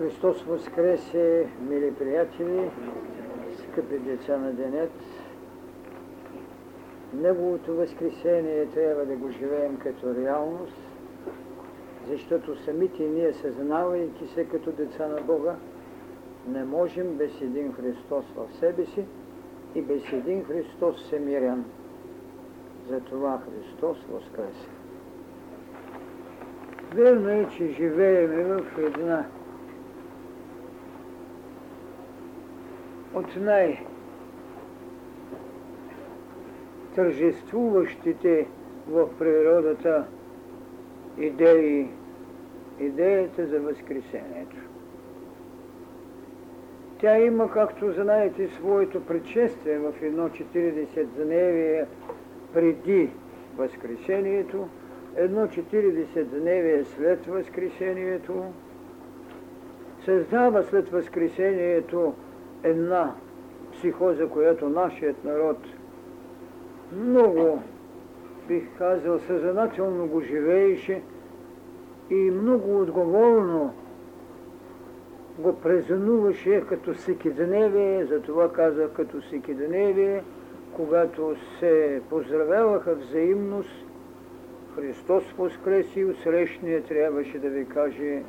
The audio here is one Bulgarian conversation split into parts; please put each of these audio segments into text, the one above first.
Христос Воскресе, мили приятели, скъпи деца на денят. Неговото Възкресение трябва да го живеем като реалност, защото самите ние, съзнавайки се като деца на Бога, не можем без един Христос в себе си и без един Христос всемирен. Затова Христос Воскресе. Верно е, че живеем в една от най- тържествуващите в природата идеи, идеята за Възкресението. Тя има, както знаете, своето предшествие в едно 40 дневие преди Възкресението, едно 40 дневие след Възкресението, създава след Възкресението една психоза, която нашият народ много, бих казал, съзнателно го живееше и много отговорно го презануваше като всекидневие, затова казах като всекидневие, когато се поздравяваха взаимност, Христос възкреси, срещния трябваше да ви каже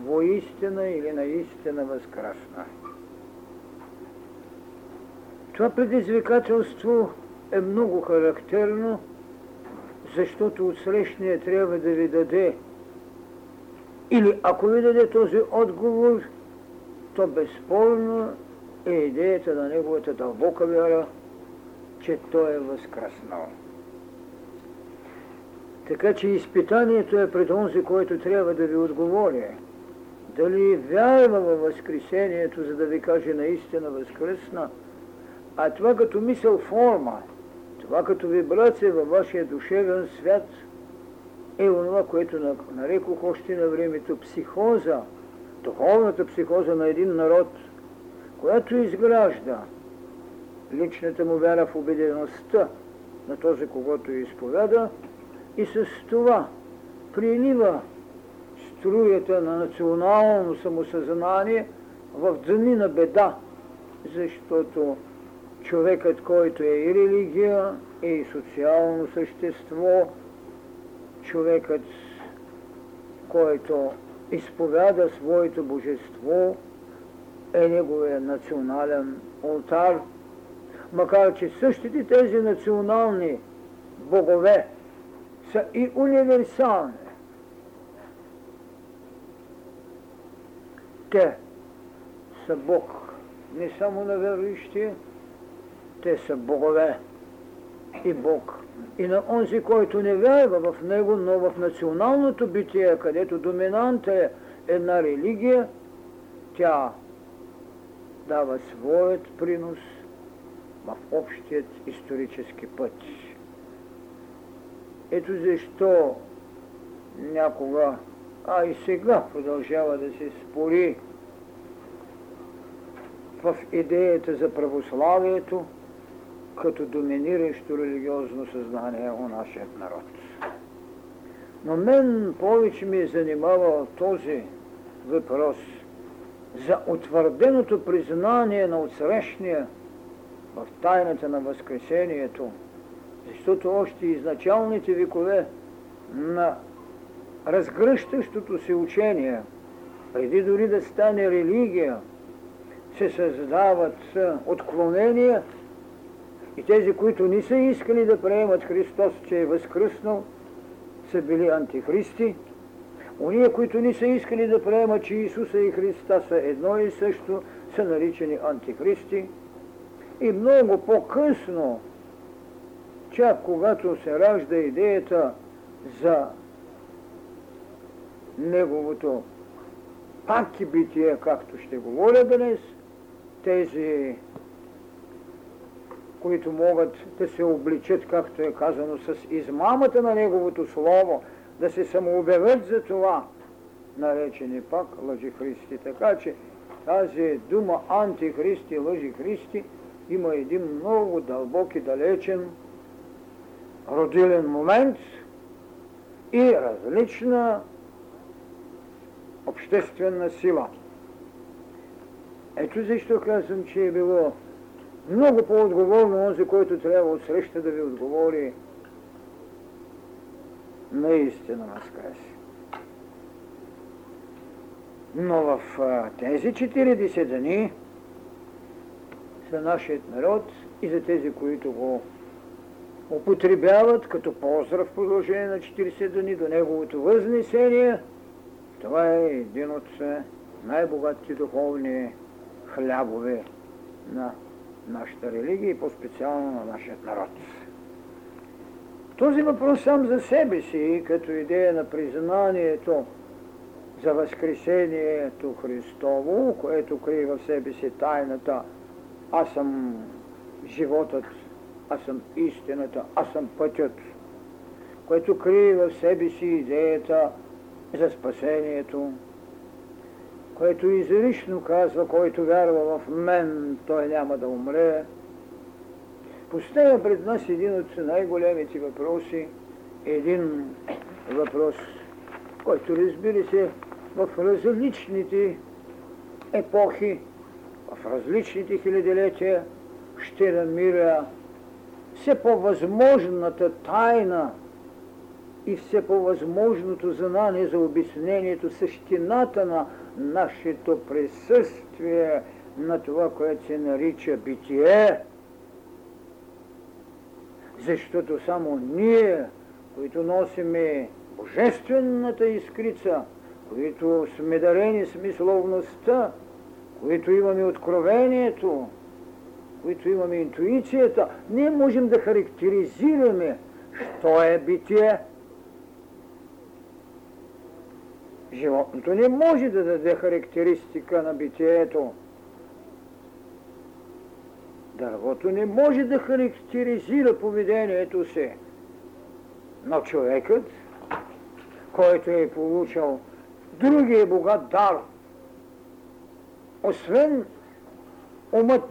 воистина или наистина възкрасна. Това предизвикателство е много характерно, защото отсрещния трябва да ви даде или ако ви даде този отговор, то безспорно е идеята на неговата дълбока вяра, че той е възкръснал. Така че изпитанието е пред онзи, който трябва да ви отговори. Дали вярва във Възкресението, за да ви каже наистина възкръсна, а това като мисъл форма, това като вибрация във вашия душевен свят е онова, което нарекох още на времето психоза, духовната психоза на един народ, която изгражда личната му вяра в убедеността на този, когото изповяда, и с това прилива струята на национално самосъзнание в дни на беда, защото човекът, който е и религия, и социално същество, човекът, който изповяда своето божество, е неговия национален алтар, макар че същите тези национални богове са и универсални. Те са Бог не само на верующия, те са богове и Бог. И на онзи, който не вярва в него, но в националното битие, където доминанта е една религия, тя дава своят принос в общият исторически път. Ето защо някога, а и сега продължава да се спори в идеята за православието, като доминиращо религиозно съзнание у нашия народ. Но мен повече ми е занимавал този въпрос за утвърденото признание на отсрещния в тайната на Възкресението, защото още изначалните векове на разгръщащото се учение, преди дори да стане религия, се създават отклонения и тези, които не са искали да приемат Христос, че е възкръснал, са били антихристи. Уния, които не са искали да приемат, че Исуса и Христа са едно и също, са наричани антихристи. И много по-късно, чак когато се ражда идеята за неговото пак и битие, както ще говоря днес, тези които могат да се обличат, както е казано, с измамата на Неговото Слово, да се самоубевят за това, наречени пак лъжи Христи. Така че тази дума антихристи, лъжи Христи има един много дълбок и далечен родилен момент и различна обществена сила. Ето защо казвам, че е било много по-отговорно онзи, който трябва от среща да ви отговори. Наистина, Маскаси. Но в тези 40 дни за нашият народ и за тези, които го употребяват като поздрав в продължение на 40 дни до неговото възнесение, това е един от най-богатите духовни хлябове на нашата религия и по-специално на нашия народ. Този въпрос сам за себе си, като идея на признанието за Възкресението Христово, което крие в себе си тайната Аз съм животът, аз съм истината, аз съм пътят, което крие в себе си идеята за спасението, което изрично казва, който вярва в мен, той няма да умре. Поставя пред нас един от най-големите въпроси, един въпрос, който разбира се в различните епохи, в различните хилядилетия ще намира все по-възможната тайна и все по-възможното знание за обяснението същината на нашето присъствие на това, което се нарича битие. Защото само ние, които носиме божествената искрица, които сме дарени с мисловността, които имаме откровението, които имаме интуицията, ние можем да характеризираме, що е битие. Животното не може да даде характеристика на битието. Дървото не може да характеризира поведението си. Но човекът, който е получил другия богат дар, освен умът,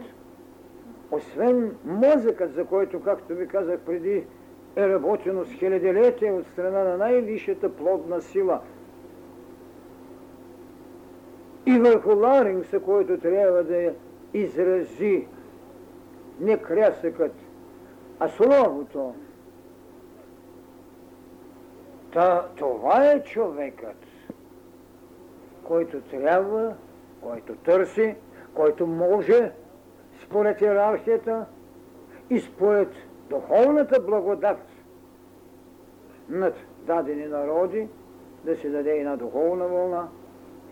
освен мозъкът, за който, както ви казах преди, е работено с хилядилетия от страна на най-висшата плодна сила – и върху ларингса, който трябва да изрази не крясъкът, а словото. Та, това е човекът, който трябва, който търси, който може, според иерархията и според духовната благодат над дадени народи, да се даде една духовна вълна,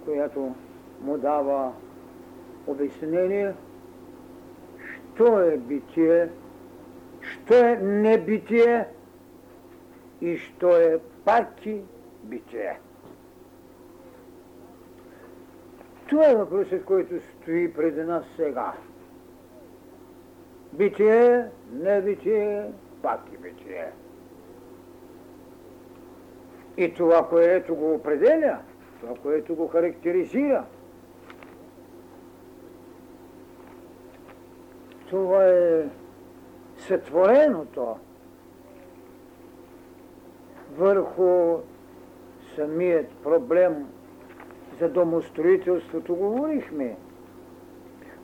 която му дава обяснение, що е битие, що е небитие и що е паки битие. Това е въпросът, който стои преди нас сега. Битие, небитие, паки битие. И това, което го определя, това, което го характеризира – това е сътвореното върху самият проблем за домостроителството говорихме.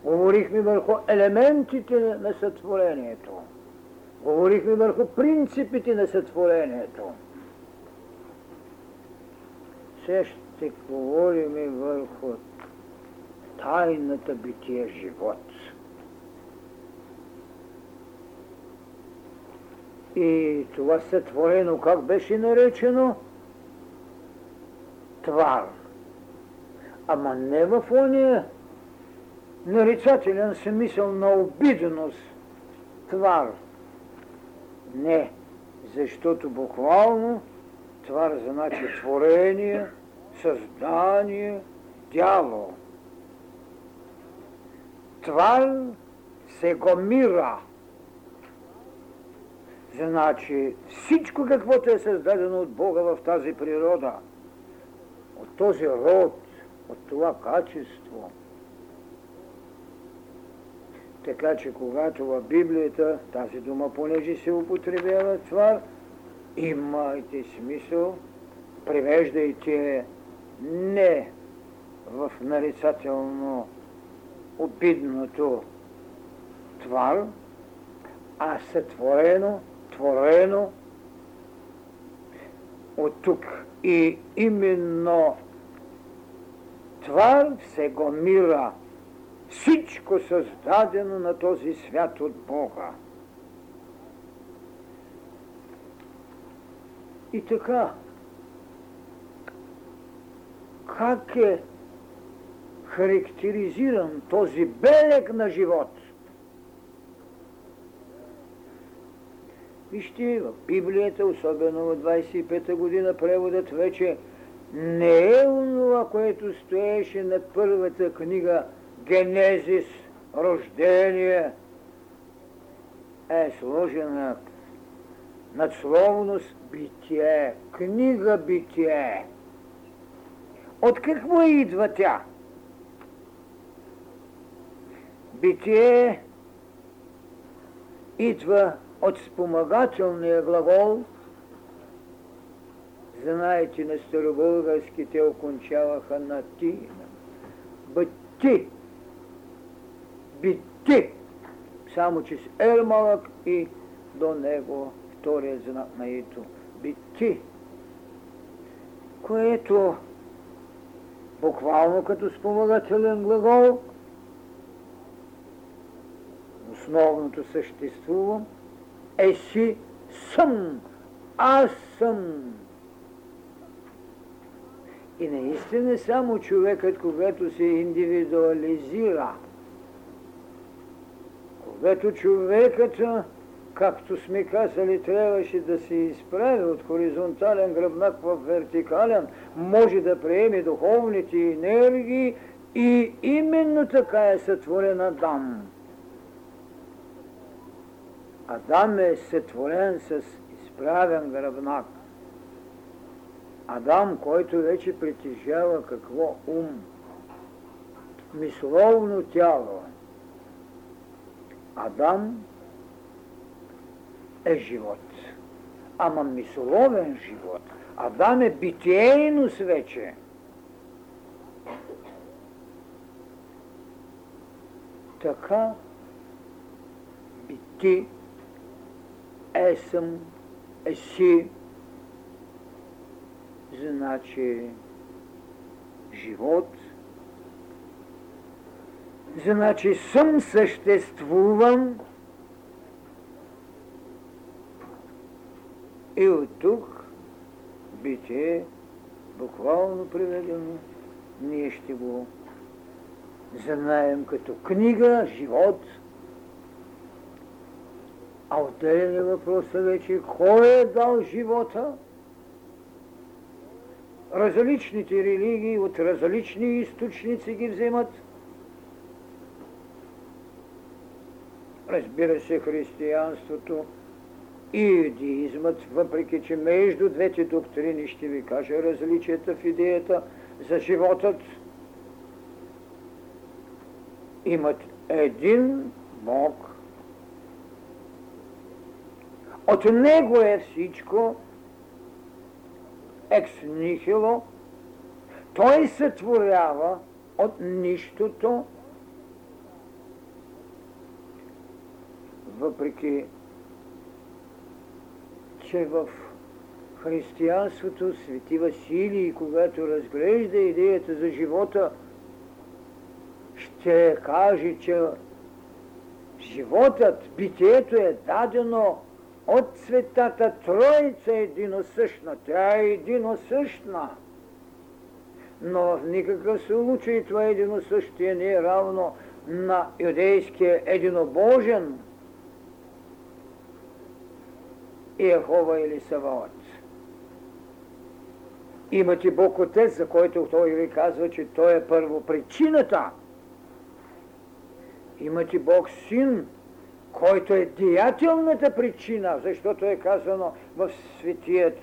Говорихме върху елементите на сътворението. Говорихме върху принципите на сътворението. Сега ще говорим върху тайната бития живот. И това сътворено как беше наречено? Твар. Ама не в ония нарицателен смисъл на обидност. Твар. Не, защото буквално твар значи творение, създание, дявол. Твар се го мира. Значи всичко каквото е създадено от Бога в тази природа, от този род, от това качество. Така че когато в Библията тази дума, понеже се употребява твар, имайте смисъл, превеждайте не в нарицателно обидното твар, а сътворено, творено от тук. И именно твар се го мира. Всичко създадено на този свят от Бога. И така, как е характеризиран този белег на живот? Вижте, в Библията, особено в 25-та година, преводът вече не е онова, което стоеше на първата книга Генезис, рождение, е сложена надсловност битие, книга битие. От какво идва тя? Битие идва от спомагателния глагол. Знаете, на старобългарски те окончаваха на ти. Бъти. Бити. Само че с ер малък и до него втория знак на ито. Бити. Което буквално като спомагателен глагол основното съществувам е си съм, аз съм. И наистина само човекът, когато се индивидуализира, когато човекът, както сме казали, трябваше да се изправи от хоризонтален гръбнак в вертикален, може да приеме духовните енергии и именно така е сътворена Дам. Адам е сътворен с изправен гръбнак. Адам, който вече притежава какво ум, мисловно тяло. Адам е живот. Ама мисловен живот. Адам е битейност вече. Така и ти Есъм, еси, значи живот, значи съм съществуван. И от тук битие, буквално приведено, ние ще го знаем като книга, живот – а отделен е въпроса вече, кой е дал живота? Различните религии от различни източници ги вземат. Разбира се, християнството и юдиизмът, въпреки че между двете доктрини ще ви кажа различията в идеята за животът, имат един Бог, от него е всичко, екс нихило, той сътворява от нищото, въпреки че в християнството Свети Василий, когато разглежда идеята за живота, ще каже, че животът, битието е дадено от Светата Троица е единосъщна. Тя е единосъщна. Но в никакъв случай това единосъщие не е равно на юдейския единобожен Иехова или Саваот. Имате Бог Отец, за който той ви казва, че той е първо причината. Имате Бог Син, който е деятелната причина, защото е казано в светият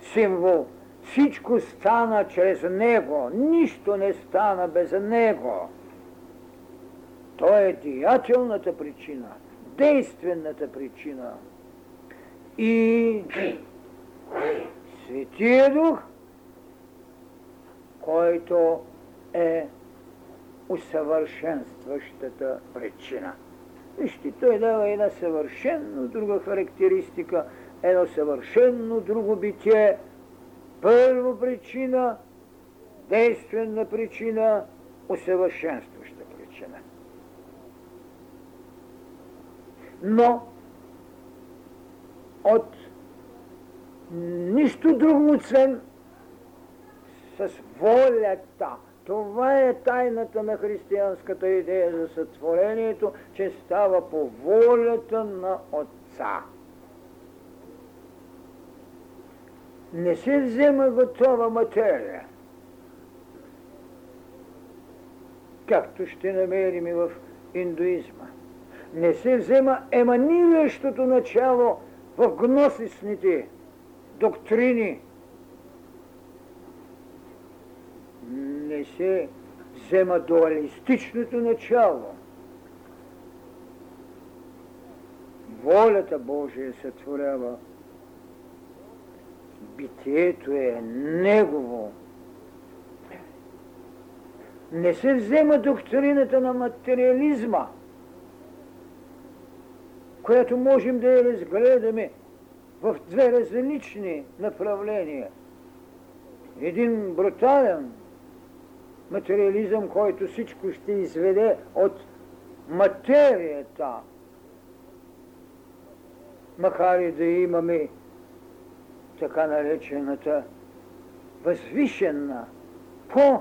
символ, всичко стана чрез Него, нищо не стана без Него. Той е деятелната причина, действената причина. И Светия Дух, който е усъвършенстващата причина. Вижте, той дава една съвършенно друга характеристика, едно съвършенно друго битие. Първа причина, действена причина, усъвършенстваща причина. Но от нищо друго, освен с волята. Това е тайната на християнската идея за сътворението, че става по волята на Отца. Не се взема готова материя, както ще намерим и в индуизма. Не се взема еманиращото начало в гносисните доктрини. Не се взема дуалистичното начало. Волята Божия се творява. Битието е Негово. Не се взема доктрината на материализма, която можем да я разгледаме в две различни направления. Един брутален материализъм, който всичко ще изведе от материята, макар и да имаме така наречената възвишена, по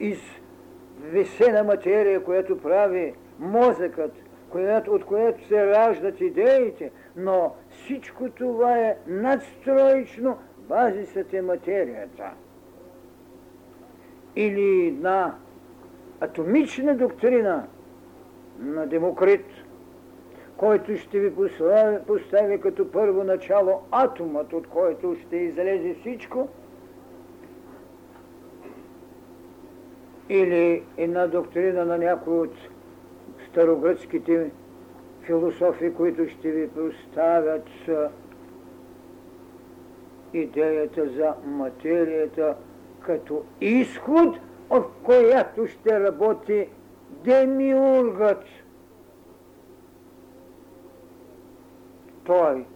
извесена материя, която прави мозъкът, която, от която се раждат идеите, но всичко това е надстроечно, базисът е материята. Или на атомична доктрина на Демокрит, който ще ви постави, като първо начало атомът, от който ще излезе всичко, или една доктрина на някой от старогръцките философи, които ще ви поставят идеята за материята като изход, от която ще работи демиургът. Той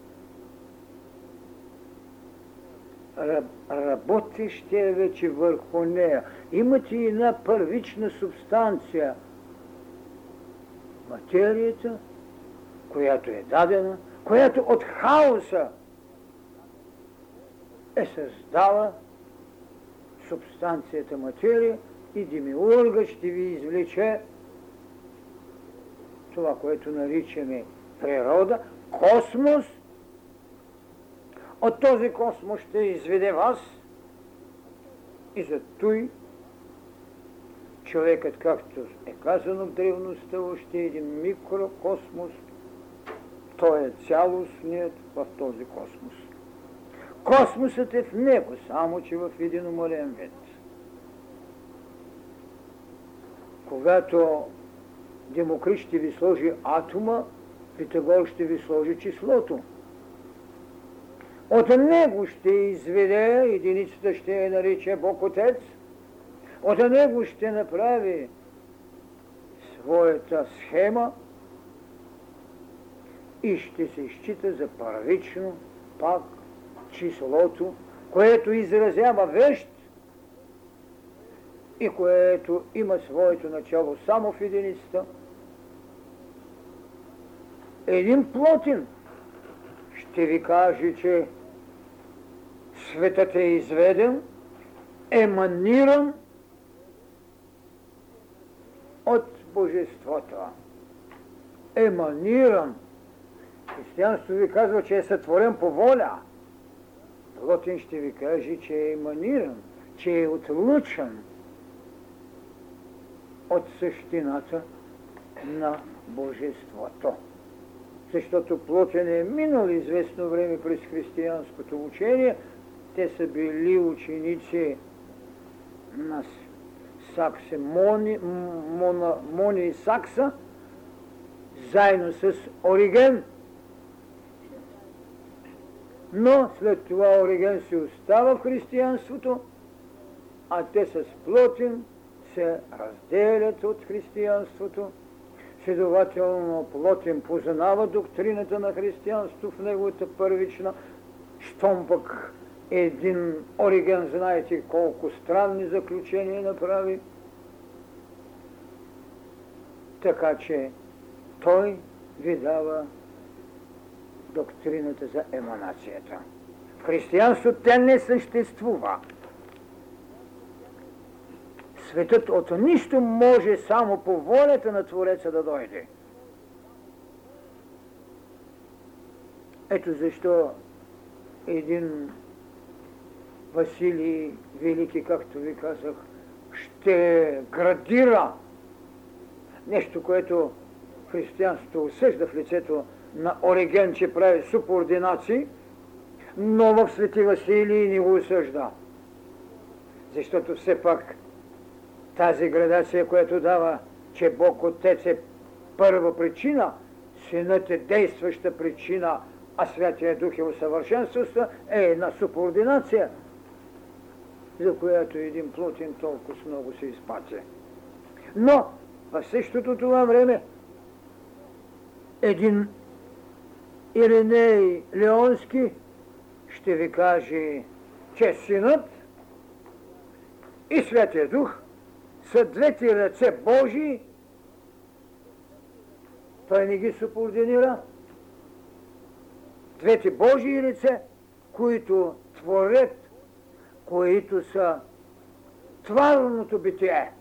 работещия вече върху нея. Имате една първична субстанция. Материята – която е дадена, която от хаоса е създала субстанцията материя и демиурга ще ви извлече това, което наричаме природа, космос. От този космос ще изведе вас и за той човекът, както е казано в древността, още един микрокосмос – той е цялостният в този космос. Космосът е в него, само че в един умолен вид. Когато Демокрит ще ви сложи атома, Питагор ще ви сложи числото. От него ще изведе, единицата ще я нарича Бог Отец, от него ще направи своята схема, и ще се счита за първично пак числото, което изразява вещ и което има своето начало само в единицата. Един плотин ще ви каже, че светът е изведен, еманиран от Божеството. Еманиран Християнството ви казва, че е сътворен по воля. Плотин ще ви каже, че е еманиран, че е отлучен от същината на Божеството. Защото Плотин е минал известно време през християнското учение. Те са били ученици на Саксе Мони, Мона, Мони и Сакса, заедно с Ориген – но след това Ориген си остава в християнството, а те с Плотин се разделят от християнството, следователно плотен познава доктрината на християнство в неговата първична, щом пък един Ориген, знаете колко странни заключения направи. Така че той ви дава доктрината за еманацията. В християнството тя не съществува. Светът от нищо може само по волята на Твореца да дойде. Ето защо един Василий Велики, както ви казах, ще градира нещо, което християнството осъжда в лицето на Ориген, че прави субординации, но в Свети Василий не го осъжда. Защото все пак тази градация, която дава, че Бог Отец е първа причина, Синът е действаща причина, а Святия Дух е усъвършенството, е една субординация, за която един плотин толкова много се изпати. Но в същото това време един Ириней Леонски ще ви каже, че Синът и Святия Дух са двете ръце Божии, той не ги субординира, двете Божии ръце, които творят, които са тварното битие.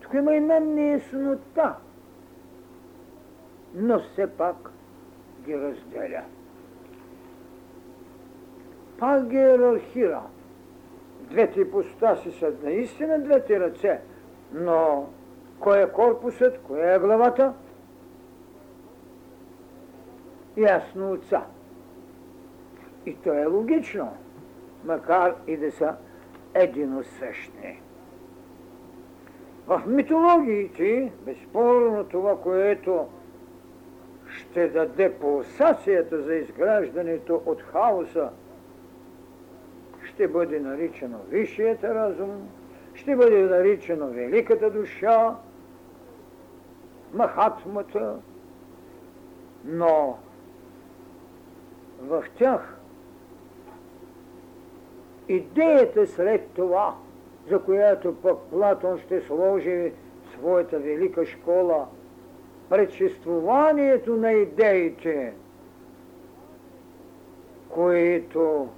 Тук има една неяснота, но все пак ги разделя. Пак ги иерархира двете ипостаси са наистина двете ръце, но кой е корпусът, кой е главата? Ясно отца. И то е логично, макар и да са единосъщни. В митологиите, безспорно това, което ще даде пулсацията за изграждането от хаоса. Ще бъде наричано Висшият разум, ще бъде наричано Великата душа, Махатмата, но в тях идеята след това, за която пък Платон ще сложи своята велика школа, предшествованието на идеите, които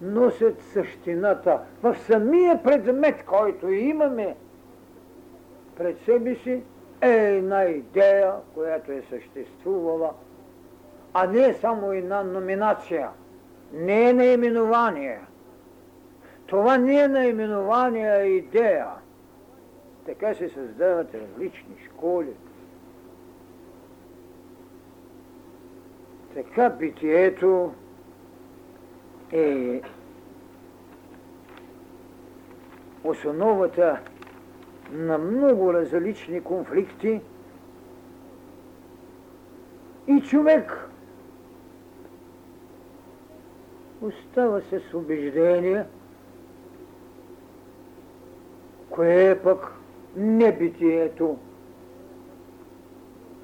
носят същината в самия предмет, който имаме пред себе си, е една идея, която е съществувала, а не е само една номинация, не е наименование. Това не е наименование, а идея. Така се създават различни школи. Така битието е основата на много различни конфликти и човек остава с убеждение, кое пък небитието.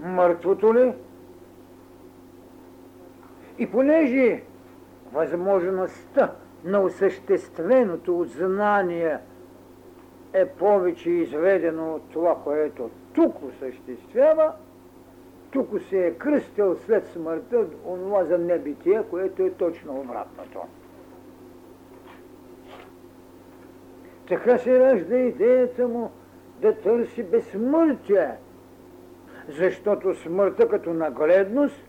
Мъртвото ли? И понеже възможността на осъщественото от знание е повече изведено от това, което тук осъществява, тук се е кръстил след смъртта онова за небитие, което е точно обратното. Така се ражда идеята му да търси безсмъртие, защото смъртта като нагледност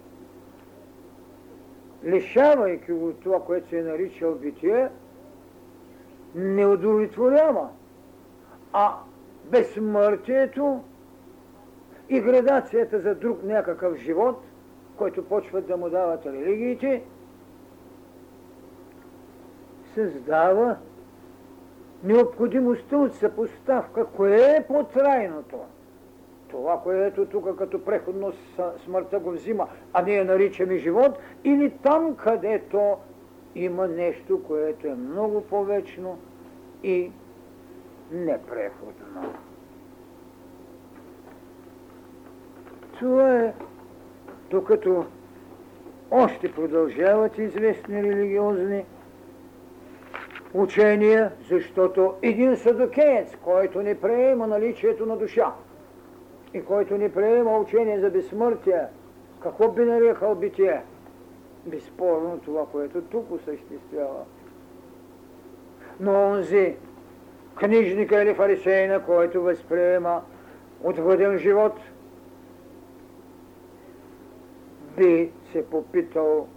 лишавайки от това, което се е наричал битие, не удовлетворява. А безсмъртието и градацията за друг някакъв живот, който почват да му дават религиите, създава необходимостта от съпоставка, кое е по-трайното – това, което тук като преходно смъртта го взима, а ние наричаме живот, или там, където има нещо, което е много по-вечно и непреходно. Това е докато още продължават известни религиозни учения, защото един садокеец, който не приема наличието на душа и който не приема учение за безсмъртие, какво би нарекал битие? Безспорно това, което тук осъществява. Но онзи книжника или фарисейна, който възприема отвъден живот, би се попитал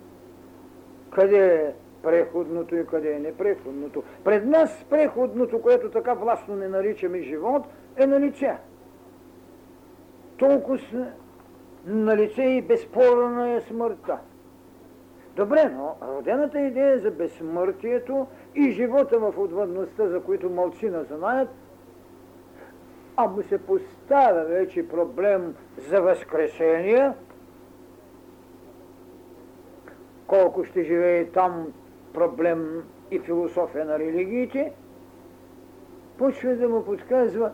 къде е преходното и къде е непреходното. Пред нас преходното, което така властно не наричаме живот, е на лице. Толкова на лице и безспорна е смъртта. Добре, но родената идея за безсмъртието и живота в отвъдността, за които малцина знаят, а му се поставя вече проблем за възкресение, колко ще живее там проблем и философия на религиите, почва да му подсказва,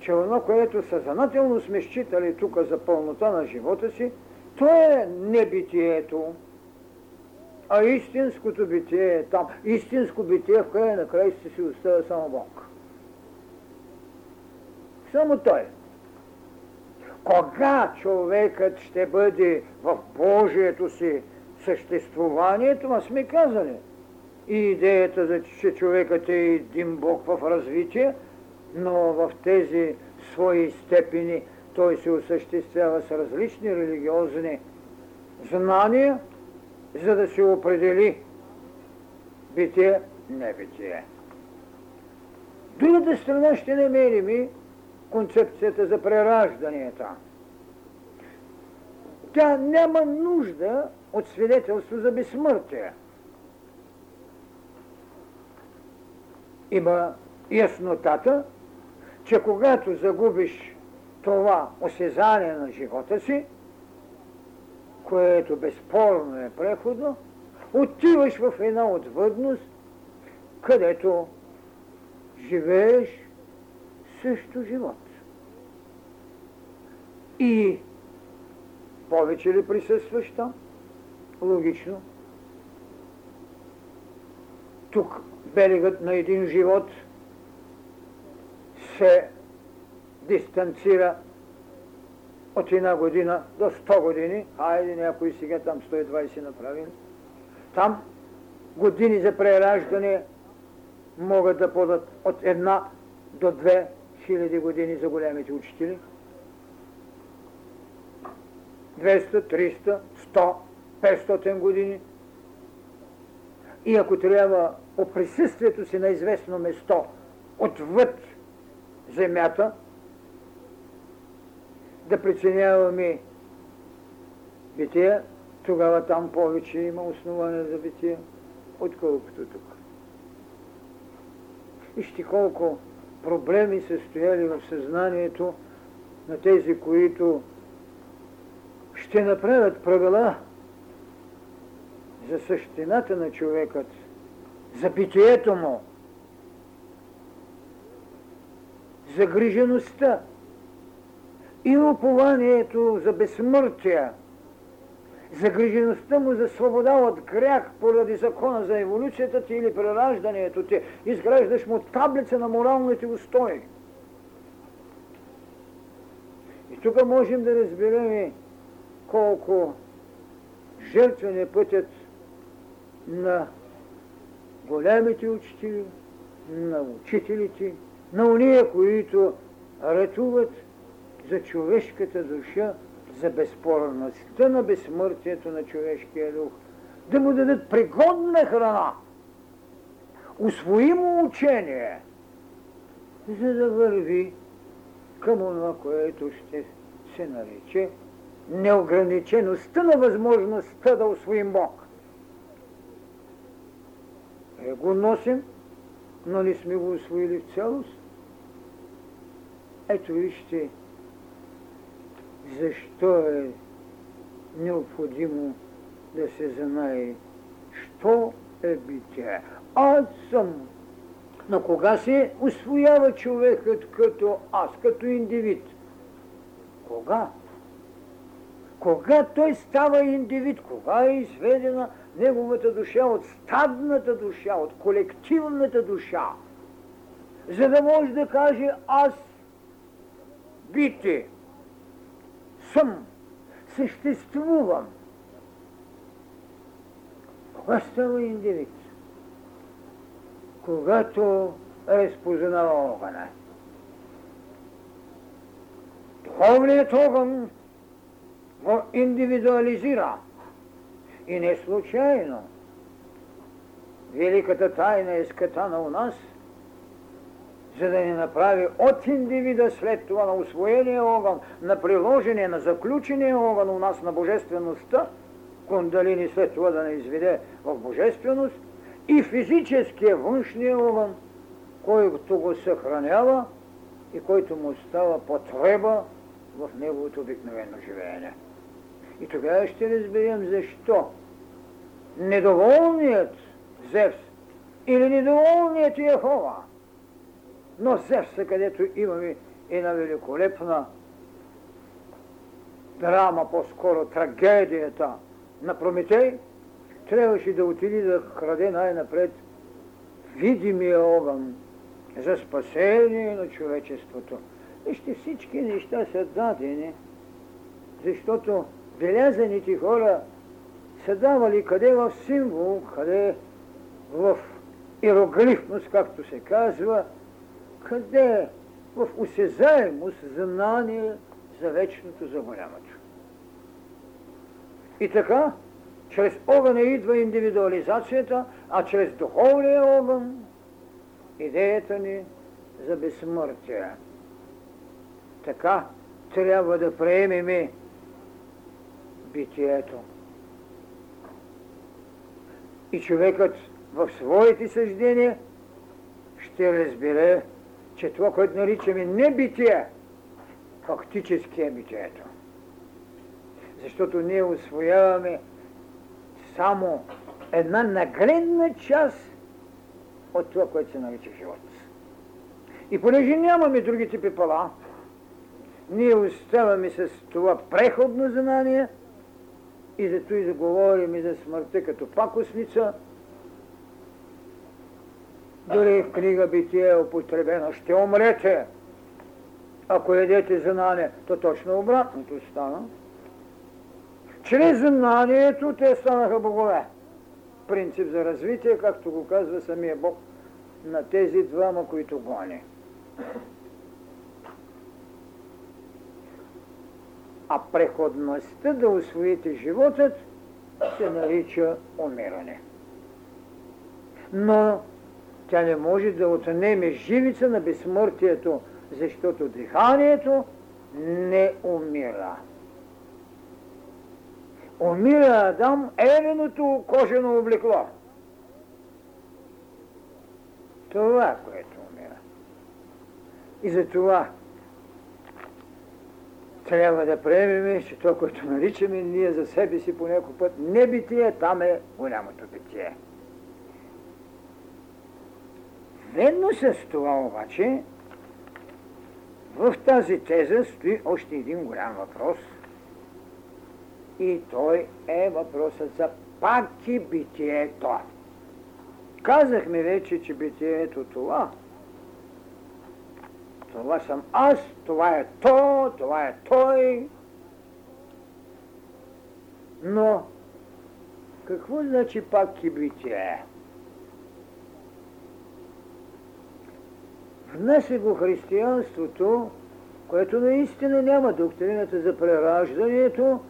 че оно, което съзнателно сме считали тук за пълнота на живота си, то е небитието, а истинското битие е там. Истинско битие в края на края ще си оставя само Бог. Само Той. Кога човекът ще бъде в Божието си съществувание, това сме казали. И идеята, че човекът е един Бог в развитие, но в тези свои степени той се осъществява с различни религиозни знания, за да се определи битие, небитие. Другата страна ще намерим и концепцията за преражданията. Тя няма нужда от свидетелство за безсмъртие. Има яснотата, че когато загубиш това осезание на живота си, което безспорно е преходно, отиваш в една отвъдност, където живееш също живот. И повече ли присъстваш там? Логично. Тук берегът на един живот се дистанцира от една година до 100 години, хайде някой сега там 120 направили. Там години за прераждане могат да подат от една до две хиляди години за големите учители. 200, 300, 100, 500 години. И ако трябва по присъствието си на известно место отвъд земята, да преценяваме бития, тогава там повече има основания за бития, отколкото тук. Вижте колко проблеми са стояли в съзнанието на тези, които ще направят правила за същината на човекът, за битието му, загрижеността и упованието за безсмъртие, загрижеността му за свобода от грях поради закона за еволюцията ти или прераждането ти, изграждаш му таблица на моралните устои. И тук можем да разберем колко жертвен е пътят на големите учители, на учителите, на уния, които ратуват за човешката душа, за безспорността на безсмъртието на човешкия дух, да му дадат пригодна храна, усвоимо учение, за да върви към това, което ще се нарече неограничеността на възможността да освоим Бог. Е го носим, но не сме го освоили в цялост. Ето вижте, защо е необходимо да се знае, що е битие. Аз съм Но кога се освоява човекът като аз, като индивид? Кога? Кога той става индивид? Кога е изведена неговата душа от стадната душа, от колективната душа? За да може да каже аз бите, съм, съществувам. Кога става индивид? Когато разпознава огъня. Духовният огън го индивидуализира. И не случайно. Великата тайна е скатана у нас, за да ни направи от индивида след това на освоения огън, на приложение, на заключения огън у нас на божествеността, кундалини след това да не изведе в божественост, и физическия външния огън, който го съхранява и който му става потреба в неговото обикновено живеене. И тогава ще разберем защо недоволният Зевс или недоволният Яхова, но Зевса, където имаме една великолепна драма, по-скоро трагедията на Прометей, трябваше да отиде да краде най-напред видимия огън за спасение на човечеството. Вижте, всички неща са дадени, защото белязаните хора са давали къде в символ, къде в иероглифност, както се казва, къде в усезаемост знание за вечното, за голямото. И така, чрез огъня идва индивидуализацията, а чрез духовния огън идеята ни за безсмъртие. Така трябва да приемеме битието. И човекът в своите съждения ще разбере, че това, което наричаме небитие, фактически е битието. Защото ние освояваме само една нагледна част от това, което се нарича живот. И понеже нямаме другите пепела, ние оставаме с това преходно знание и зато и да говорим и за смъртта като пакосница. Дори в книга Битие е употребено, ще умрете, ако едете знание, то точно обратното стана. Чрез знанието те станаха богове. Принцип за развитие, както го казва самия Бог на тези двама, които гони. А преходността да освоите животът се нарича умиране. Но тя не може да отнеме живица на безсмъртието, защото диханието не умира. Умира Адам еленото кожено облекло. Това, което умира. И за това трябва да приемем, че това, което наричаме ние за себе си по някой път небитие, там е голямото битие. Ведно с това обаче, в тази теза стои още един голям въпрос. И той е въпросът за паки битието. Казахме вече, че битието това това съм аз, това е то, това е той. Но какво значи пак кибитие? Внесе го християнството, което наистина няма доктрината за прераждането,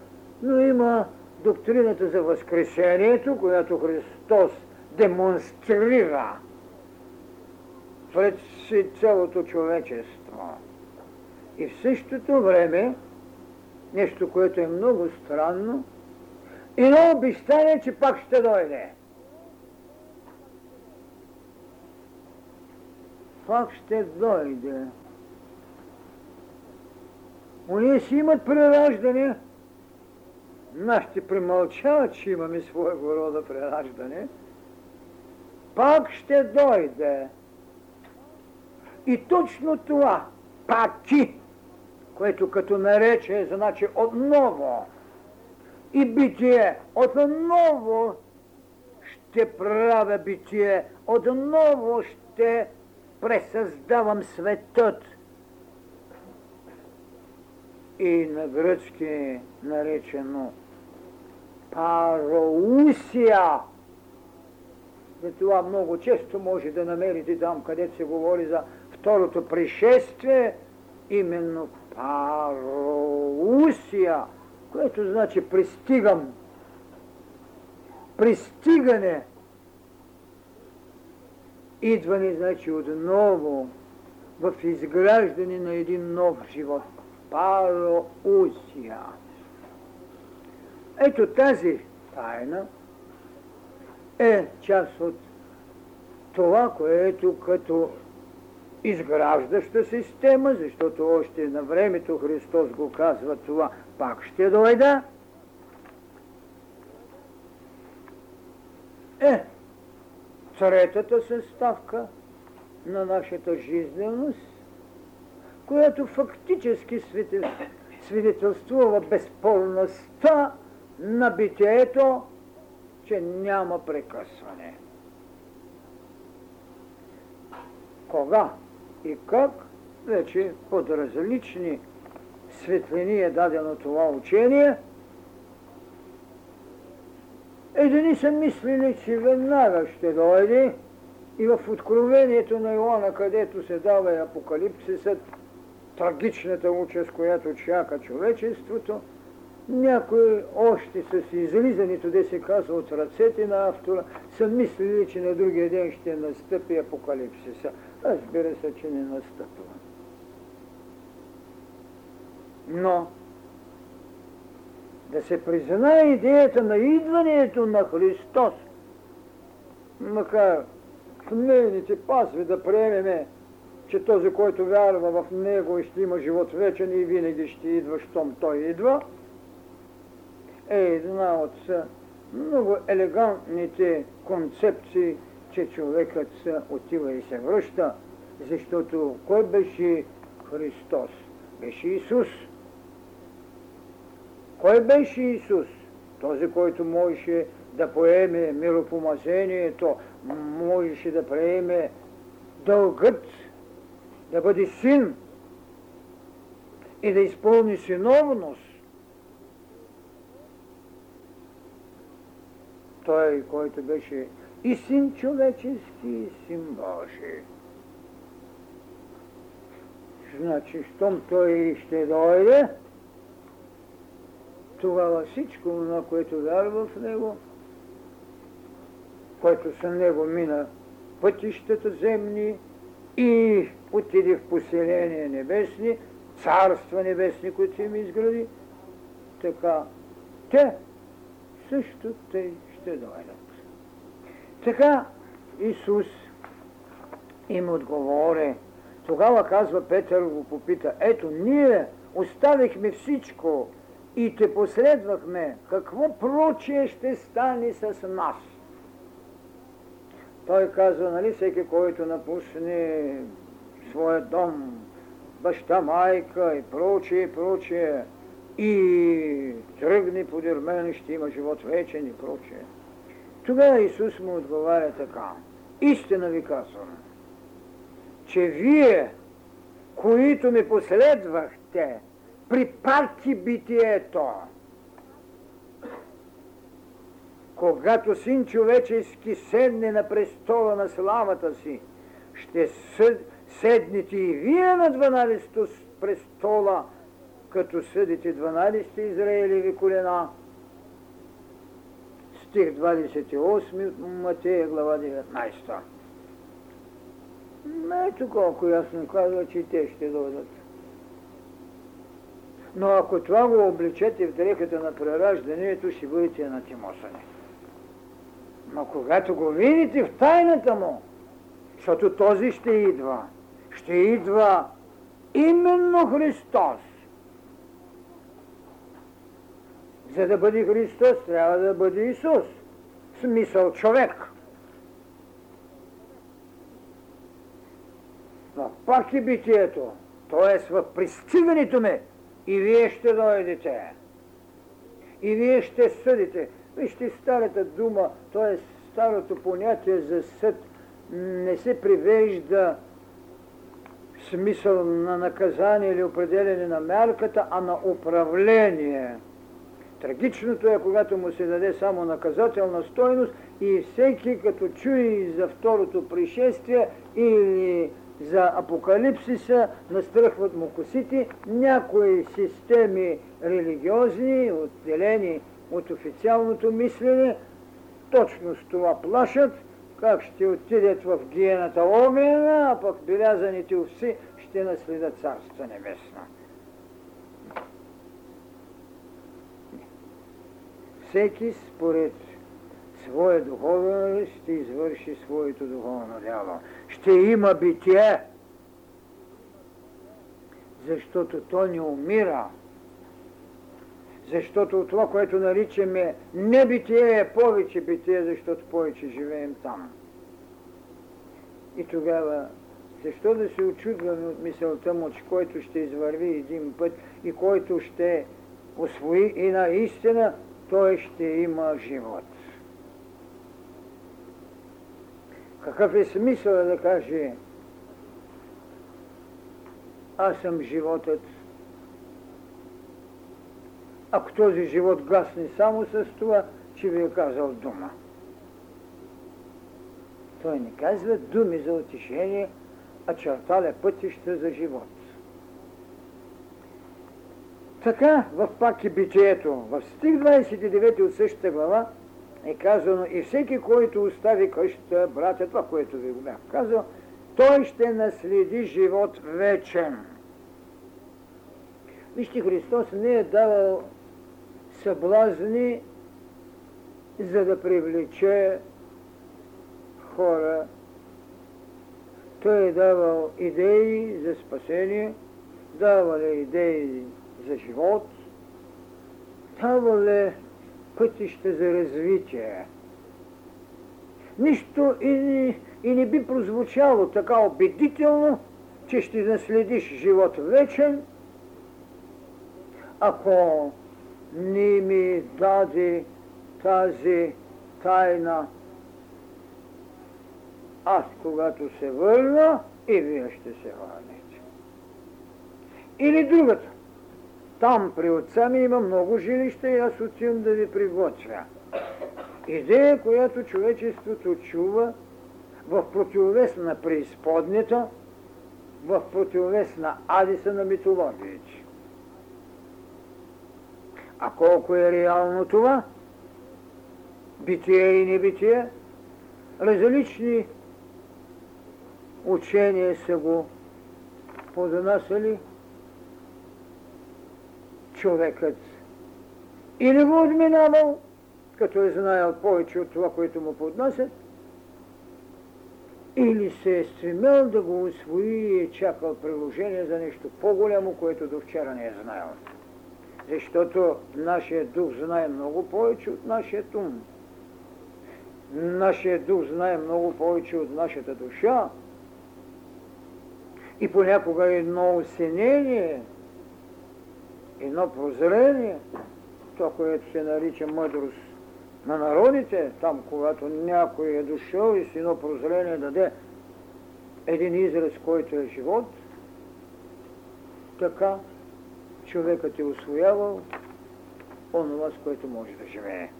но има доктрината за възкресението, която Христос демонстрира пред цялото човечество. И в същото време, нещо, което е много странно, и на обещание, че пак ще дойде. Пак ще дойде. Уния си имат прераждане, нашите премълчават, че имаме своего рода прераждане, пак ще дойде И точно това, паки, което като нарече, значи отново. И битие, отново ще правя битие, отново ще пресъздавам светът. И на гръцки наречено пароусия. Затова много често може да намерите там, където се говори за второто пришествие, именно пароусия, което значи пристигам. Пристигане. Идване значи отново в изграждане на един нов живот. Пароусия. Ето тази тайна е част от това, което като изграждаща система, защото още на времето Христос го казва това, пак ще дойда. Е, третата съставка на нашата жизненост, която фактически свидетелствува безполността на битието, че няма прекъсване. Кога и как, вече под различни светлини е дадено това учение. Едини са мислили, че веднага ще дойде и в откровението на Иоанна, където се дава и апокалипсисът, трагичната участ, която чака човечеството, някои още с излизането, де се казва от ръцете на автора, са мислили, че на другия ден ще настъпи апокалипсиса. Разбира се, че не настъпва. Но да се признае идеята на идването на Христос, макар в нейните пасви да приемеме, че този, който вярва в Него ще има живот вечен и винаги ще идва, щом Той идва, е една от много елегантните концепции, че човекът отива и се връща, защото кой беше Христос? Беше Исус. Кой беше Исус? Този, който можеше да поеме миропомазението, можеше да приеме дългът, да бъде син и да изпълни синовност. Той, който беше и син човечески, и син Божий. Значи, щом той ще дойде, тогава всичко на което вярва в него, който са него мина пътищата земни и отиде в поселение небесни, царства небесни, които им изгради, така те също те ще дойдат. Така Исус им отговори. Тогава казва Петър го попита, ето ние оставихме всичко и те последвахме. Какво прочие ще стане с нас? Той казва, нали, всеки, който напусне своя дом, баща, майка и прочие, и прочие, и тръгне подир мен, ще има живот вечен и прочее. Тогава Исус му отговаря така. Истина ви казвам, че вие, които ми последвахте при парти битието, когато син човечески седне на престола на славата си, ще седнете и вие на 12-то престола, като съдите 12 Израилеви колена, стих 28 от Матея, глава 19. Ето колко ясно казва, че те ще дойдат. Но ако това го облечете в дрехата на прераждането, ще бъдете на Тимосане. Но когато го видите в тайната му, защото този ще идва, ще идва именно Христос. За да бъде Христос, трябва да бъде Исус. Смисъл човек. но пак и битието, т.е. в пристигането ми, и вие ще дойдете. И вие ще съдите. Вижте старата дума, т.е. старото понятие за съд не се привежда смисъл на наказание или определение на мярката, а на управление. Трагичното е, когато му се даде само наказателна стойност и всеки като чуе за второто пришествие или за апокалипсиса, настръхват му косите, някои системи религиозни, отделени от официалното мислене, точно с това плашат, как ще отидат в гиената огнена, а пък белязаните овси ще наследят Царство Небесно. Всеки според своя духовен ще извърши своето духовно дело. Ще има битие, защото то не умира. Защото това, което наричаме небитие, е повече битие, защото повече живеем там. И тогава, защо да се очудваме от мисълта му, че който ще извърви един път и който ще освои и наистина, той ще има живот. Какъв е смисъл да каже аз съм животът, ако този живот гасне само с това, че ви е казал дума. Той не казва думи за утешение, а черталя пътища за живот. Така в пак и битието, в стих 29 от същата глава, е казано и всеки, който остави къщата, братя, това, което ви го бях казал, той ще наследи живот вечен. Вижте, Христос не е давал съблазни, за да привлече хора. Той е давал идеи за спасение, давал е идеи за живот, давал е пътища за развитие. Нищо и, и не би прозвучало така убедително, че ще наследиш живот вечен, ако не ми даде тази тайна. Аз, когато се върна, и вие ще се върнете. Или другата. Там при отца ми има много жилища и аз отивам да ви приготвя. Идея, която човечеството чува в противовес на преизподнята, в противовес на Адиса на митологиите. А колко е реално това? Битие и небитие? Различни учения са го поднасяли човекът или го отминавал, като е знаел повече от това, което му поднасят, или се е стремел да го освои и е чакал приложение за нещо по-голямо, което до вчера не е знаел. Защото нашия дух знае много повече от нашия ум. Нашия дух знае много повече от нашата душа. И понякога едно осенение – едно прозрение, то, което се нарича мъдрост на народите, там, когато някой е дошъл и с едно прозрение даде един израз, който е живот, така човекът е освоявал онова, с което може да живее.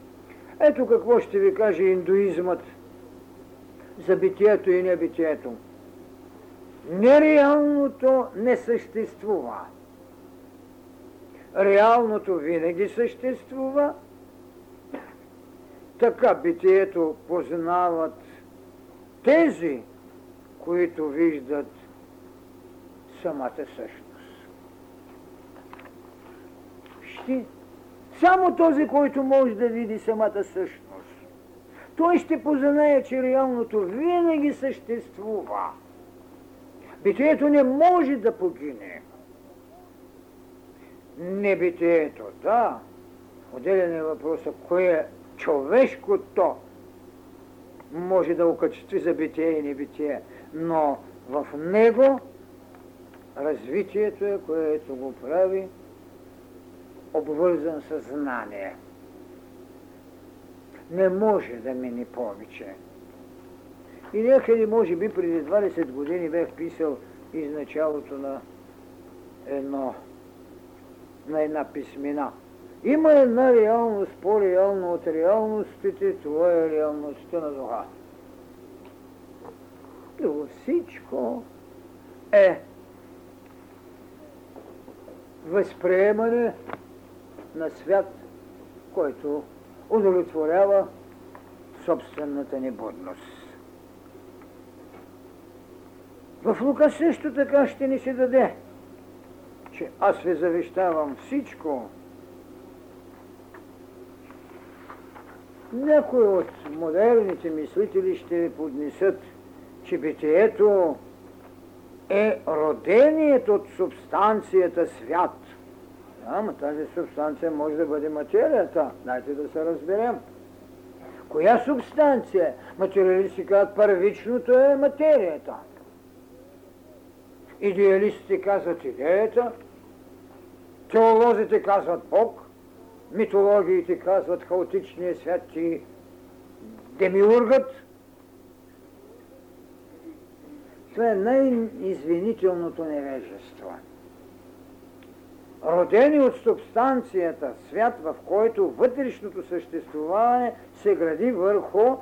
Ето какво ще ви каже индуизмът за битието и небитието. Нереалното не съществува реалното винаги съществува, така битието познават тези, които виждат самата същност. Ще, само този, който може да види самата същност, той ще познае, че реалното винаги съществува. Битието не може да погине небитието. Да, отделен е въпроса, кое е човешкото може да окачестви за битие и небитие, но в него развитието е, което го прави обвързан с знание. Не може да мини повече. И някъде, може би, преди 20 години бях писал из началото на едно, на една писмена. Има една реалност, по-реална от реалностите, това е реалността на духа. И всичко е възприемане на свят, който удовлетворява собствената ни будност. В Лука също така ще ни се даде, че аз ви завещавам всичко. Някои от модерните мислители ще ви поднесат, че битието е родението от субстанцията свят. Ама тази субстанция може да бъде материята. Дайте да се разберем. Коя субстанция? Материалисти казват, първичното е материята. Идеалистите казват идеята, теолозите казват Бог, митологиите казват хаотичния свят и демиургът. Това е най-извинителното невежество. Родени от субстанцията, свят, в който вътрешното съществуване се гради върху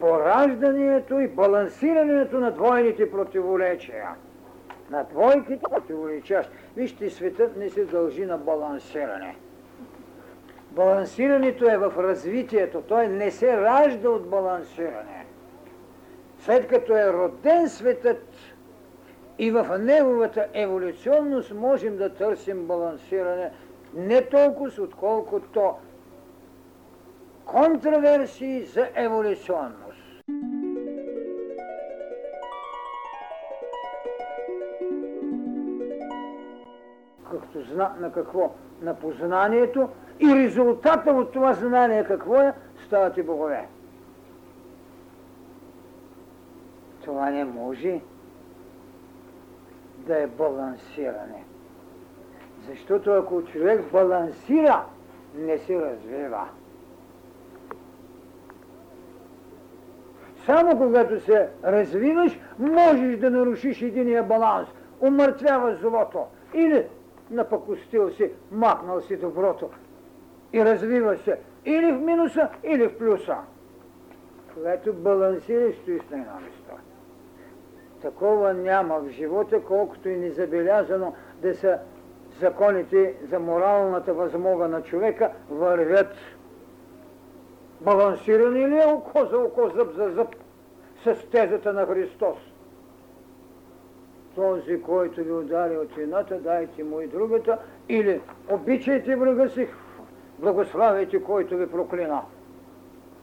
пораждането и балансирането на двойните противоречия на двойките противоречащи. Вижте, светът не се дължи на балансиране. Балансирането е в развитието. Той не се ражда от балансиране. След като е роден светът и в неговата еволюционност можем да търсим балансиране не толкова, отколкото контраверсии за еволюционност. Както зна, на какво? На познанието и резултата от това знание какво е? Ставате богове. Това не може да е балансиране. Защото ако човек балансира, не се развива. Само когато се развиваш, можеш да нарушиш единия баланс. Умъртвява злото. Или напакостил си, махнал си доброто и развива се или в минуса, или в плюса. Когато балансираш, стоиш на едно место. Такова няма в живота, колкото и незабелязано да са законите за моралната възмога на човека вървят. Балансирани ли е око за око, зъб за зъб с тезата на Христос? Този, който ви удари от едната, дайте му и другата, или обичайте врага си, благославяйте, който ви проклина.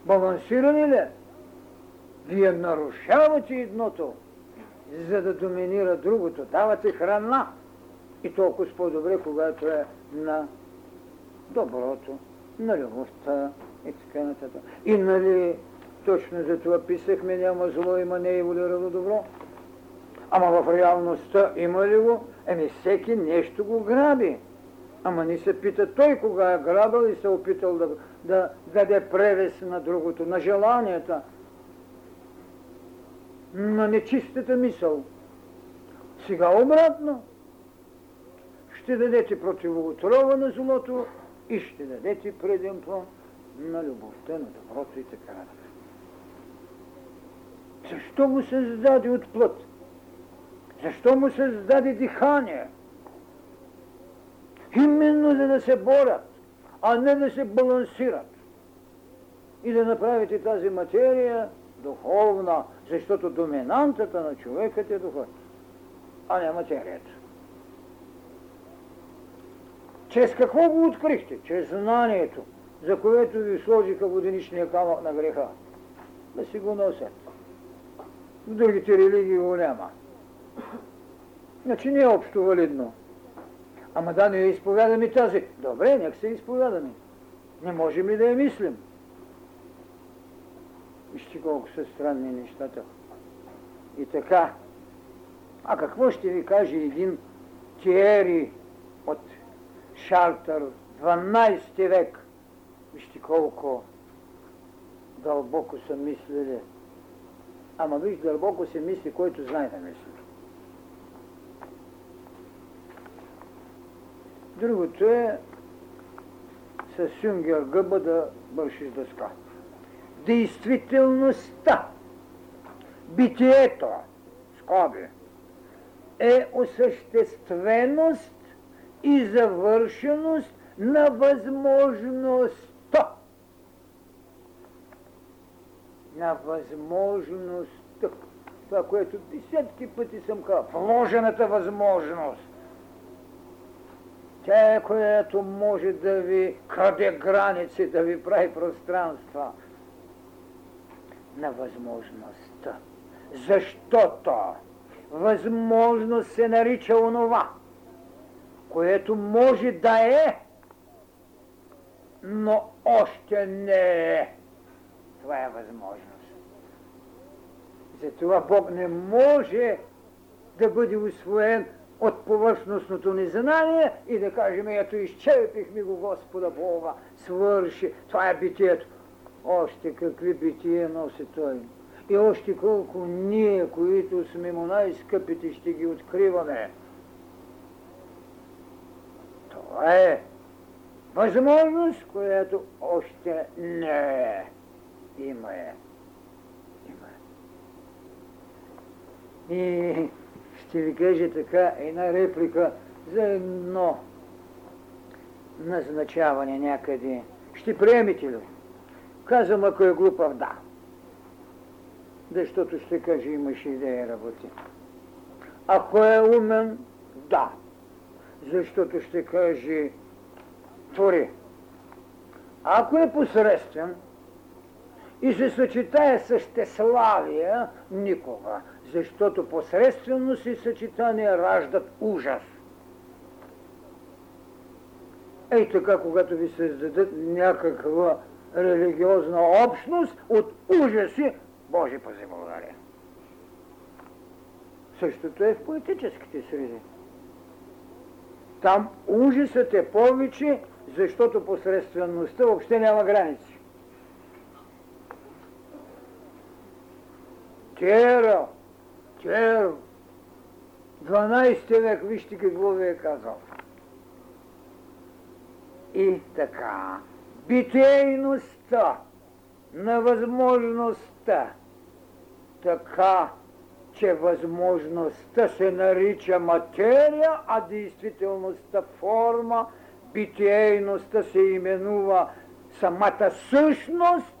Балансирани ли? Вие нарушавате едното, за да доминира другото. Давате храна. И толкова по-добре, когато е на доброто, на любовта и така нататък. И нали, точно за това писахме, няма зло, има не еволюирало добро. Ама в реалността има ли го? Еми всеки нещо го граби. Ама ни се пита той кога е грабил и се опитал да, да даде превес на другото, на желанията, на нечистата мисъл. Сега обратно. Ще дадете противоотрова на злото и ще дадете предимство на любовта, на доброто и така нататък. Защо го създаде от плът? Защо му се създаде дихание? Именно за да се борят, а не да се балансират. И да направите тази материя духовна, защото доминантата на човекът е духът, а не материята. Чрез какво го открихте? Чрез знанието, за което ви сложиха воденичния камък на греха. Да си го носят. В другите религии го няма. Значи не е общо валидно. Ама да, не изповядаме тази. Добре, нека се изповядаме. Не можем ли да я мислим? Вижте колко са странни нещата. И така. А какво ще ви каже един Тиери от Шартър, 12 век. Вижте колко дълбоко са мислили. Ама виж, дълбоко се мисли, който знае да мисли. Другото е с Юнгер гъба да бършиш дъска. Действителността, битието, скоби, е осъщественост и завършеност на възможността. На възможността. Това, което десетки пъти съм казал. Вложената възможност. Тя е, която може да ви краде граници, да ви прави пространства на възможността. Защото възможност се нарича онова, което може да е, но още не е. Това е възможност. Затова Бог не може да бъде усвоен от повърхностното ни знание и да кажем, ето изчерпихме го Господа Бога, свърши, това е битието. Още какви битие носи Той. И още колко ние, които сме му най-скъпите, ще ги откриваме. Това е възможност, която още не е. Има е. Има е. И ще ви кажа така една реплика за едно назначаване някъде. Ще приемете ли? Казвам, ако е глупав, да. Защото ще каже, имаш идея работи. Ако е умен, да. Защото ще каже, твори. Ако е посредствен и се съчетае с щеславия, никога защото посредственост и съчетание раждат ужас. Ей така, когато ви създадат някаква религиозна общност от ужаси, Боже пази България. Същото е в поетическите среди. Там ужасът е повече, защото посредствеността въобще няма граници. Тера, Чел, 12 век, вижте какво ви е казал. И така, битейността на възможността, така, че възможността се нарича материя, а действителността форма, битейността се именува самата същност,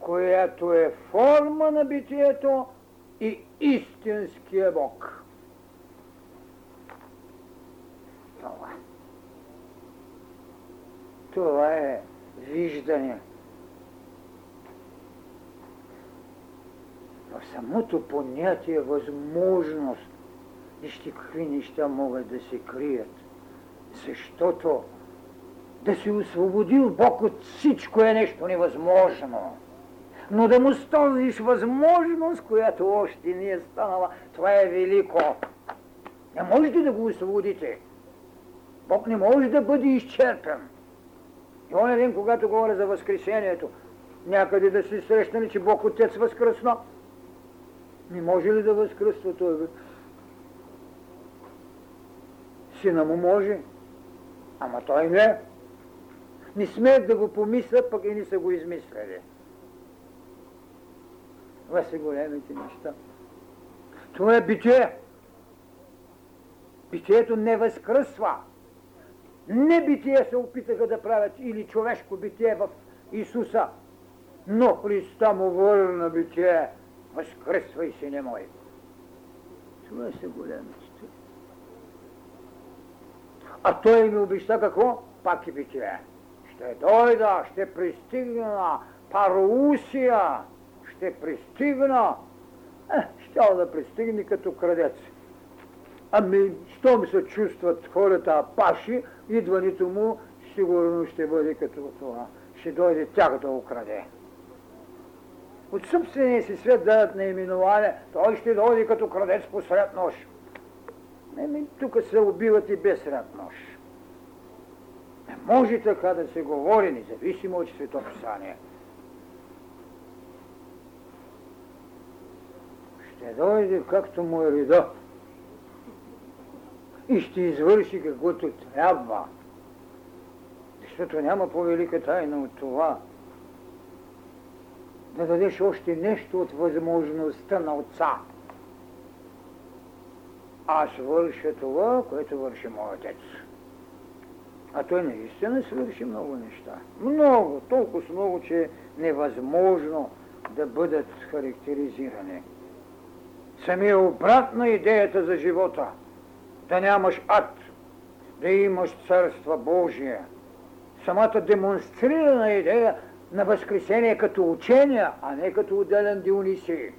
която е форма на битието, и истинския Бог. Това. Това е виждане. В самото понятие възможност, вижте какви неща могат да се крият. Защото да се освободил Бог от всичко е нещо невъзможно но да му сториш възможност, която още не е станала, това е велико. Не можете да го освободите. Бог не може да бъде изчерпен. И он ден, когато говоря за Възкресението, някъде да се срещнали, че Бог Отец възкръсна. Не може ли да възкръсва той? Сина му може, ама той не. Не смеят да го помислят, пък и не са го измисляли. Това са големите неща. Това е битие. Битието не възкръсва. Не битие се опитаха да правят или човешко битие в Исуса, но Христа му върна битие. Възкръсвай се, не мой. Това са големите. А той ми обеща какво? Пак и битие. Ще дойда, ще пристигна Парусия, ще пристигна. Е, щял да пристигне като крадец. Ами, щом се чувстват хората апаши, идването му сигурно ще бъде като това. Ще дойде тях да украде. От собствения си свет дадат наименование, той ще дойде като крадец посред нощ. Еми, тук се убиват и без ряд нож. Не може така да се говори, независимо от светописание. Ще дойде както му е реда и ще извърши каквото трябва. Защото няма по-велика тайна от това да дадеш още нещо от възможността на Отца. Аз върша това, което върши моят Отец. А той наистина свърши много неща. Много, толкова много, че е невъзможно да бъдат характеризирани. Самия обрат на идеята за живота. Да нямаш ад, да имаш Царство Божие. Самата демонстрирана идея на Възкресение като учение, а не като отделен Дионисий.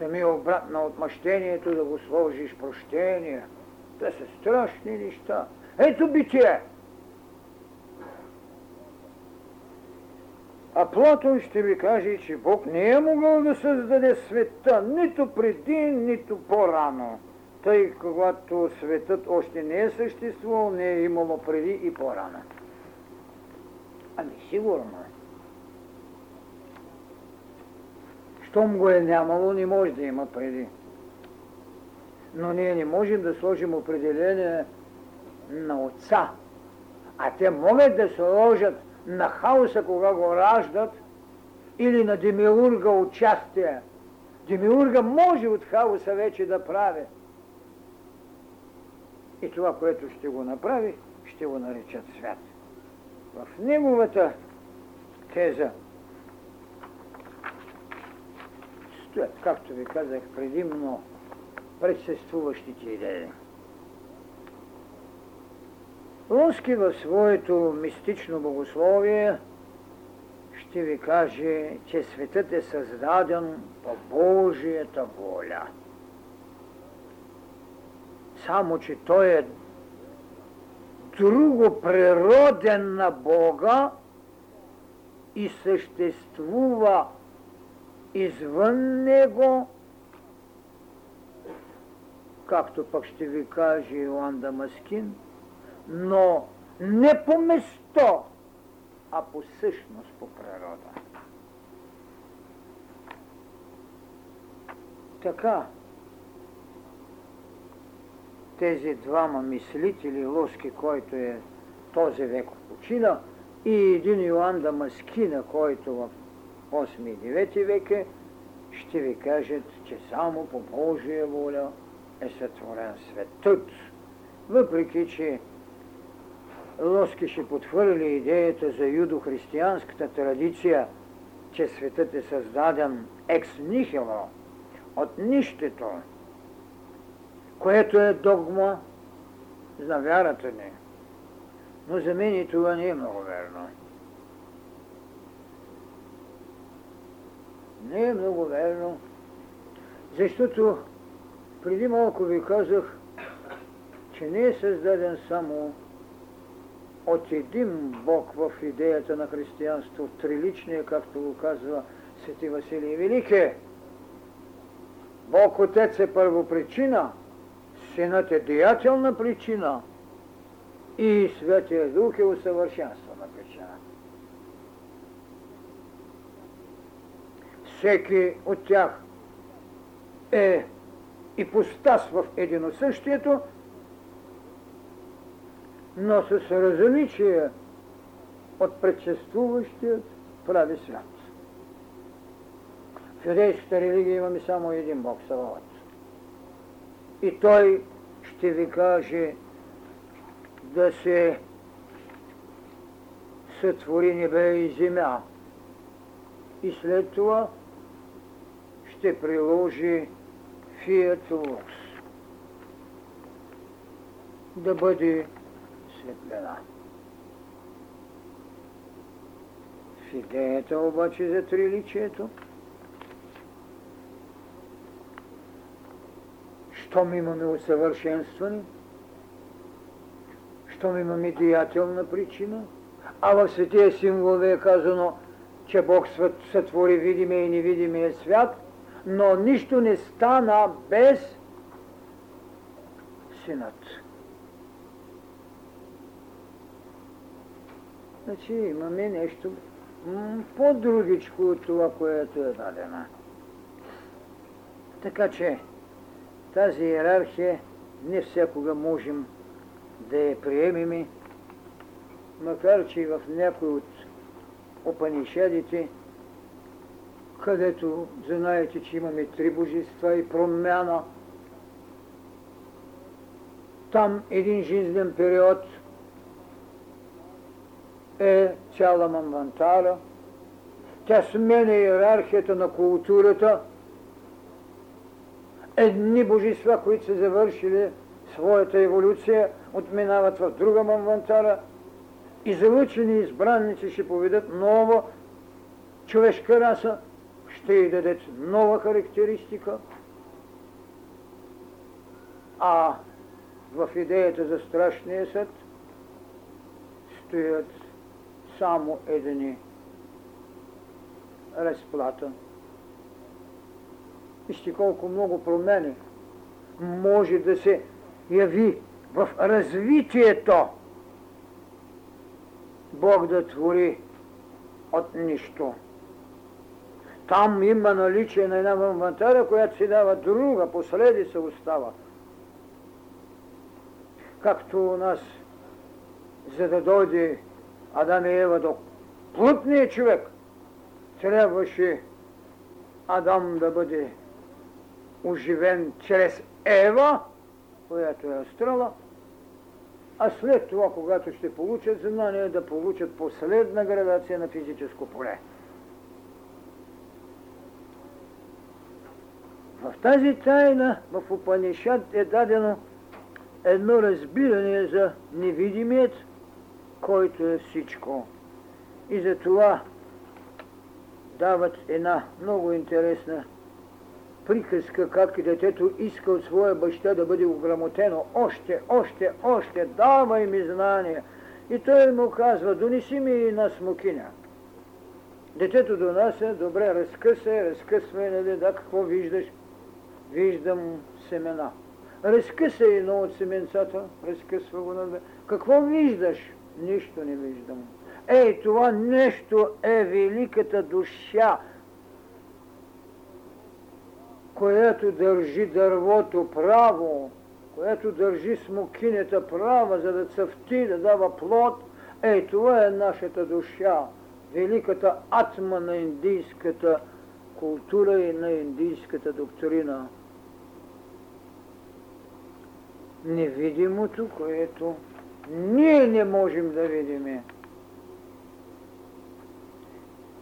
самия обрат на отмъщението да го сложиш прощение. Те са страшни неща. Ето битие! А Платон ще ви каже, че Бог не е могъл да създаде света нито преди, нито по-рано. Тъй, когато светът още не е съществувал, не е имало преди и по-рано. Ами сигурно е. Щом го е нямало, не може да има преди. Но ние не можем да сложим определение на отца. А те могат да сложат на хаоса, кога го раждат, или на демиурга участие. Демиурга може от хаоса вече да прави. И това, което ще го направи, ще го наречат свят. В неговата теза стоят, както ви казах, предимно предшествуващите идеи. Луски в своето мистично богословие ще ви каже, че светът е създаден по Божията воля. Само, че той е друго природен на Бога и съществува извън него, както пък ще ви каже Иоанн Дамаскин, но не по место, а по същност, по природа. Така, тези двама мислители, Лоски, който е този век почина, и един Йоанн Дамаскина, който в 8 и 9 веке, ще ви кажат, че само по Божия воля е сътворен светът. Въпреки, че Лоски ще потвърли идеята за юдохристиянската традиция, че светът е създаден екс нихило, от нището, което е догма за вярата ни. Но за мен и това не е много верно. Не е много верно, защото преди малко ви казах, че не е създаден само от един Бог в идеята на християнство, триличния, както го казва Свети Василий Велики. Бог Отец е първопричина, Синът е деятелна причина и Светия Дух е усъвършенствана причина. всеки от тях е ипостас в единосъщието, но с различие от предшествуващият прави свят. В юдейската религия имаме само един Бог, Саваот. И той ще ви каже да се сътвори небе и земя. И след това ще приложи Fiat Lux. Да бъде светлина. В идеята обаче за триличието, щом имаме усъвършенстване, щом имаме деятелна причина, а в светия символ е казано, че Бог сътвори видимия и невидимия свят – Но нищо не стана без синът. Значи имаме нещо по-другичко от това, което е дадено. Така че тази иерархия не всякога можем да я приемем, макар че и в някои от Опанишадите, където знаете, че имаме три божества и промяна, там един жизнен период е цяла мамвантара, тя сменя иерархията на културата, едни божества, които са завършили своята еволюция, отминават в друга мамвантара и залъчени избранници ще поведат нова човешка раса, ще й дадат нова характеристика, а в идеята за страшния съд стоят само едни разплата. Вижте колко много промени може да се яви в развитието Бог да твори от нищо. Там има наличие на една инвентаря, която си дава друга, последица остава. Както у нас, за да дойде Адам и Ева до плътния човек, трябваше Адам да бъде оживен чрез Ева, която е астрала, а след това, когато ще получат знание, да получат последна градация на физическо поле. В тази тайна, в Упанишат е дадено едно разбиране за невидимият, който е всичко. И за това дават една много интересна приказка, как детето иска от своя баща да бъде ограмотено. Още, още, още, давай ми знание. И той му казва, донеси ми и на смокиня. Детето донася, добре, разкъсай, разкъсвай, нали, да, какво виждаш? Виждам семена. Разкъсай едно от семенцата, разкъсва го, нали. Какво виждаш? Нищо не виждам. Ей, това нещо е великата душа, която държи дървото право, която държи смокинята права, за да цъфти, да дава плод, ей, това е нашата душа, великата атма на индийската култура и на индийската доктрина. Невидимото, което ние не можем да видим.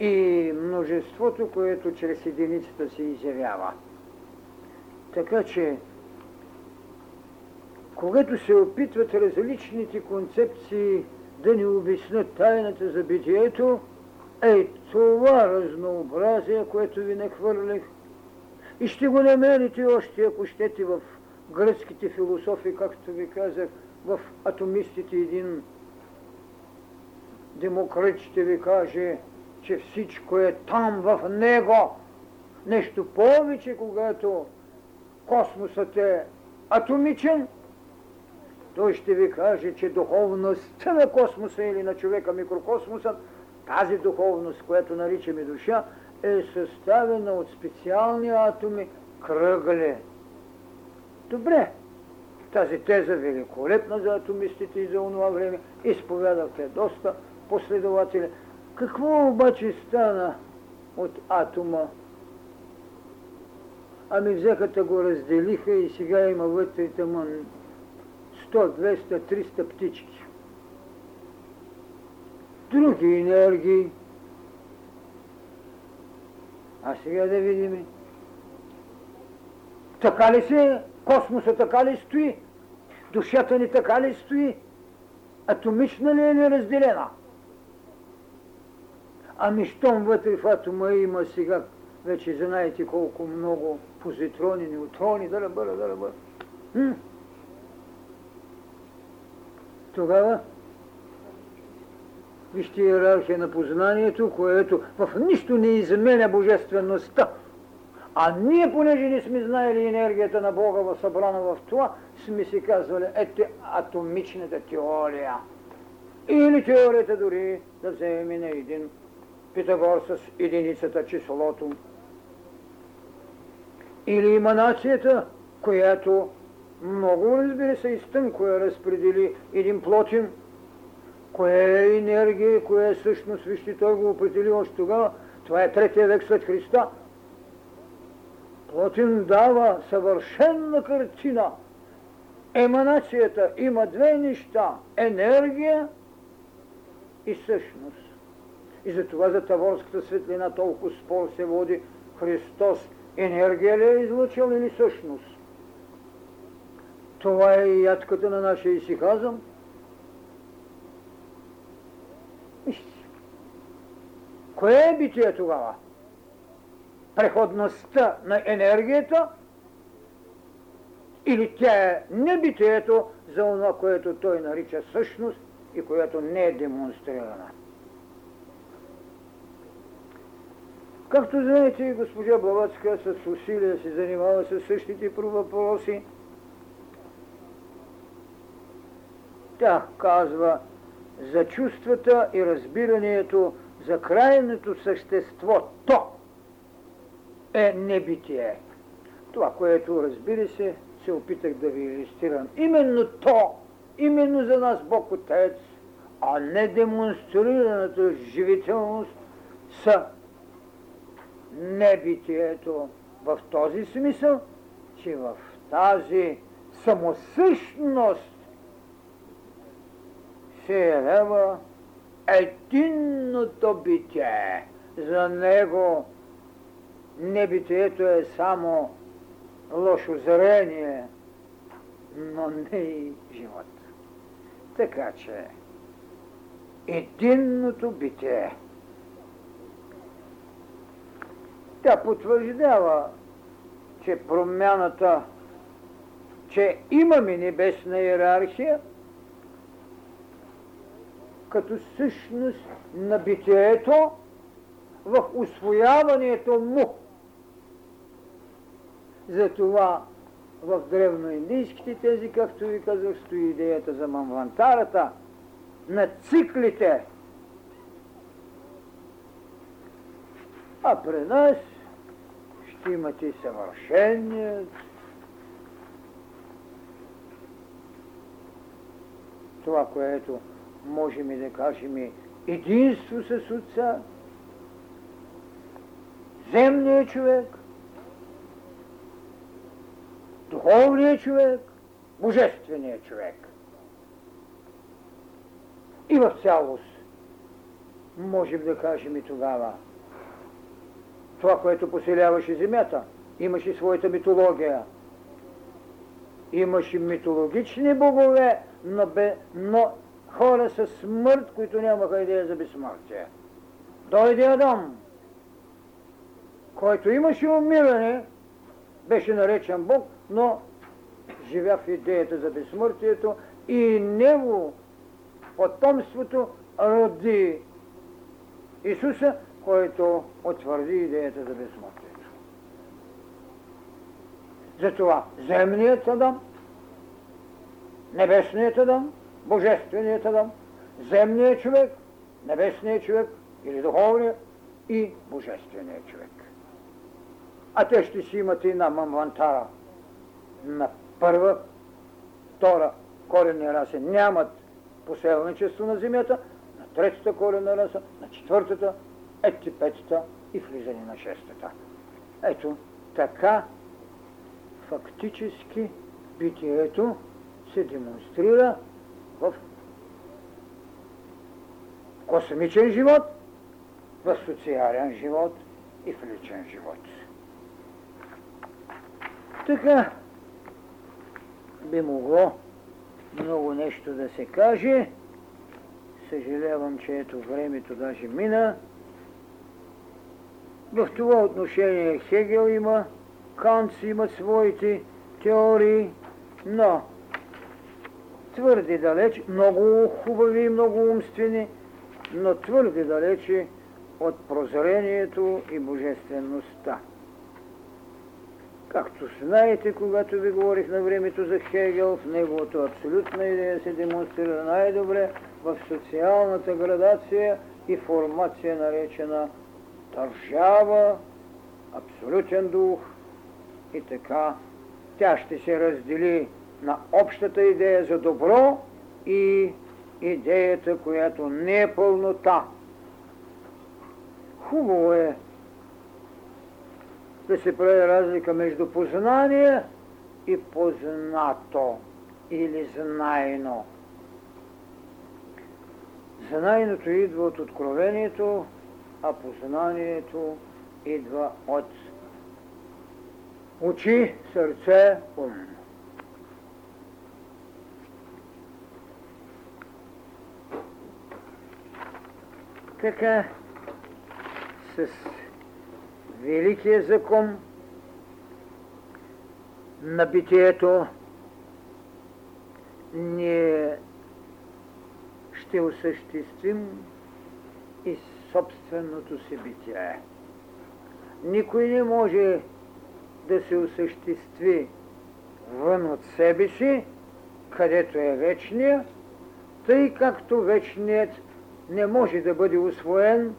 И множеството, което чрез единицата се изявява. Така че, когато се опитват различните концепции да ни обяснят тайната за битието, ей това разнообразие, което ви нахвърлих, и ще го намерите още, ако щете, в гръцките философии, както ви казах, в атомистите един демократ ще ви каже, че всичко е там в него. Нещо повече, когато космосът е атомичен, той ще ви каже, че духовността на космоса или на човека микрокосмоса, тази духовност, която наричаме душа, е съставена от специални атоми кръгли. Добре, тази теза великолепна за атомистите и за онова време, изповядахте доста последователи. Какво обаче стана от атома Ами взеха го разделиха и сега има вътре тъмън 100, 200, 300 птички. Други енергии. А сега да видим. Така ли се? Космоса така ли стои? Душата ни така ли стои? Атомична ли е неразделена? Ами щом вътре в атома има сега вече знаете колко много позитрони, неутрони, да бъда, да бъда. Тогава вижте иерархия на познанието, което в нищо не изменя божествеността, А ние, понеже не сме знаели енергията на Бога събрана в това, сме си казвали, ето атомичната теория. Или теорията дори да вземем на един Питагор с единицата числото. Или иманацията, която много, разбира се, изтънко разпредели един плотин, кое е енергия, кое е същност, вижте, той го определи още тогава. Това е третия век след Христа. Плотин дава съвършенна картина. Еманацията има две неща – енергия и същност. И затова за Таворската светлина толкова спор се води Христос. Енергия ли е излучил или същност? Това е и ядката на нашия исихазъм. Кое е битие тогава? Преходността на енергията или тя е небитието за това, което той нарича същност и което не е демонстрирана. Както знаете, госпожа Блаватска с усилия се занимава с същите въпроси. Тя казва за чувствата и разбирането за крайното същество. То е небитие. Това, което разбира се, се опитах да ви иллюстрирам. Именно то, именно за нас Бог Отец, а не демонстрираната живителност са небитието в този смисъл, че в тази самосъщност се явява единното битие. За него небитието е само лошо зрение, но не и живот. Така че единното битие – Тя потвърждава, че промяната, че имаме небесна иерархия, като същност на битието в освояването му. Затова в древноиндийските тези, както ви казах, стои идеята за мамвантарата, на циклите – А при нас ще имате съвършеният това, което можем и да кажем единство с Отца, земният човек, духовният човек, божественият човек. И в цялост можем да кажем и тогава – това, което поселяваше земята. Имаше своята митология. Имаше митологични богове, но, бе, но хора с смърт, които нямаха идея за безсмъртие. Дойде Адам, който имаше умиране, беше наречен Бог, но живя в идеята за безсмъртието и него потомството роди Исуса, който утвърди идеята за безсмъртието. Затова земният Адам, небесният Адам, божественият Адам, земният човек, небесният човек или духовният и божественият човек. А те ще си имат и на мамвантара на първа, втора коренни раси нямат поселничество на земята, на третата коренна раса, на четвъртата, ети петата и влизане на шестата. Ето, така фактически битието се демонстрира в космичен живот, в социален живот и в личен живот. Така би могло много нещо да се каже. Съжалявам, че ето времето даже мина. В това отношение Хегел има, Кант имат своите теории, но твърде далеч, много хубави и много умствени, но твърде далече от прозрението и божествеността. Както знаете, когато ви говорих на времето за Хегел, в неговото абсолютна идея се демонстрира най-добре в социалната градация и формация, наречена държава, абсолютен дух и така. Тя ще се раздели на общата идея за добро и идеята, която не е пълнота. Хубаво е да се прави разлика между познание и познато или знайно. Знайното идва от откровението, а познанието идва от очи, сърце, ум. Така, с великия закон на битието ние ще осъществим и собственото си битие. Никой не може да се осъществи вън от себе си, където е вечния, тъй както вечният не може да бъде освоен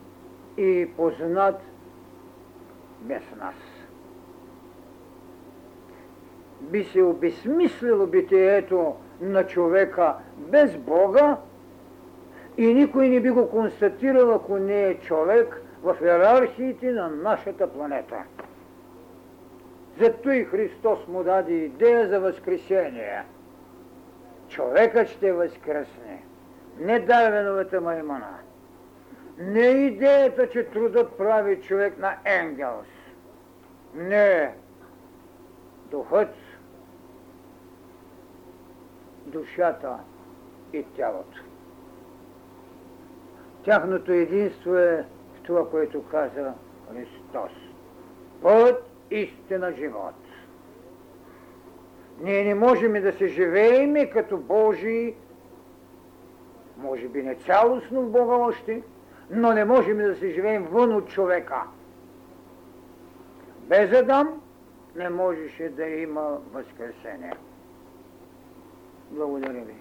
и познат без нас. Би се обезмислило битието на човека без Бога и никой не би го констатирал, ако не е човек в иерархиите на нашата планета. Зато и Христос му даде идея за възкресение. Човекът ще възкръсне. Не Дарвиновата маймана. Не идеята, че трудът прави човек на Енгелс. Не. Духът, душата и тялото. Тяхното единство е в това, което каза Христос. Път, истина, живот. Ние не можем да се живеем като Божии, може би не цялостно в Бога още, но не можем да се живеем вън от човека. Без Адам не можеше да има възкресение. Благодаря ви.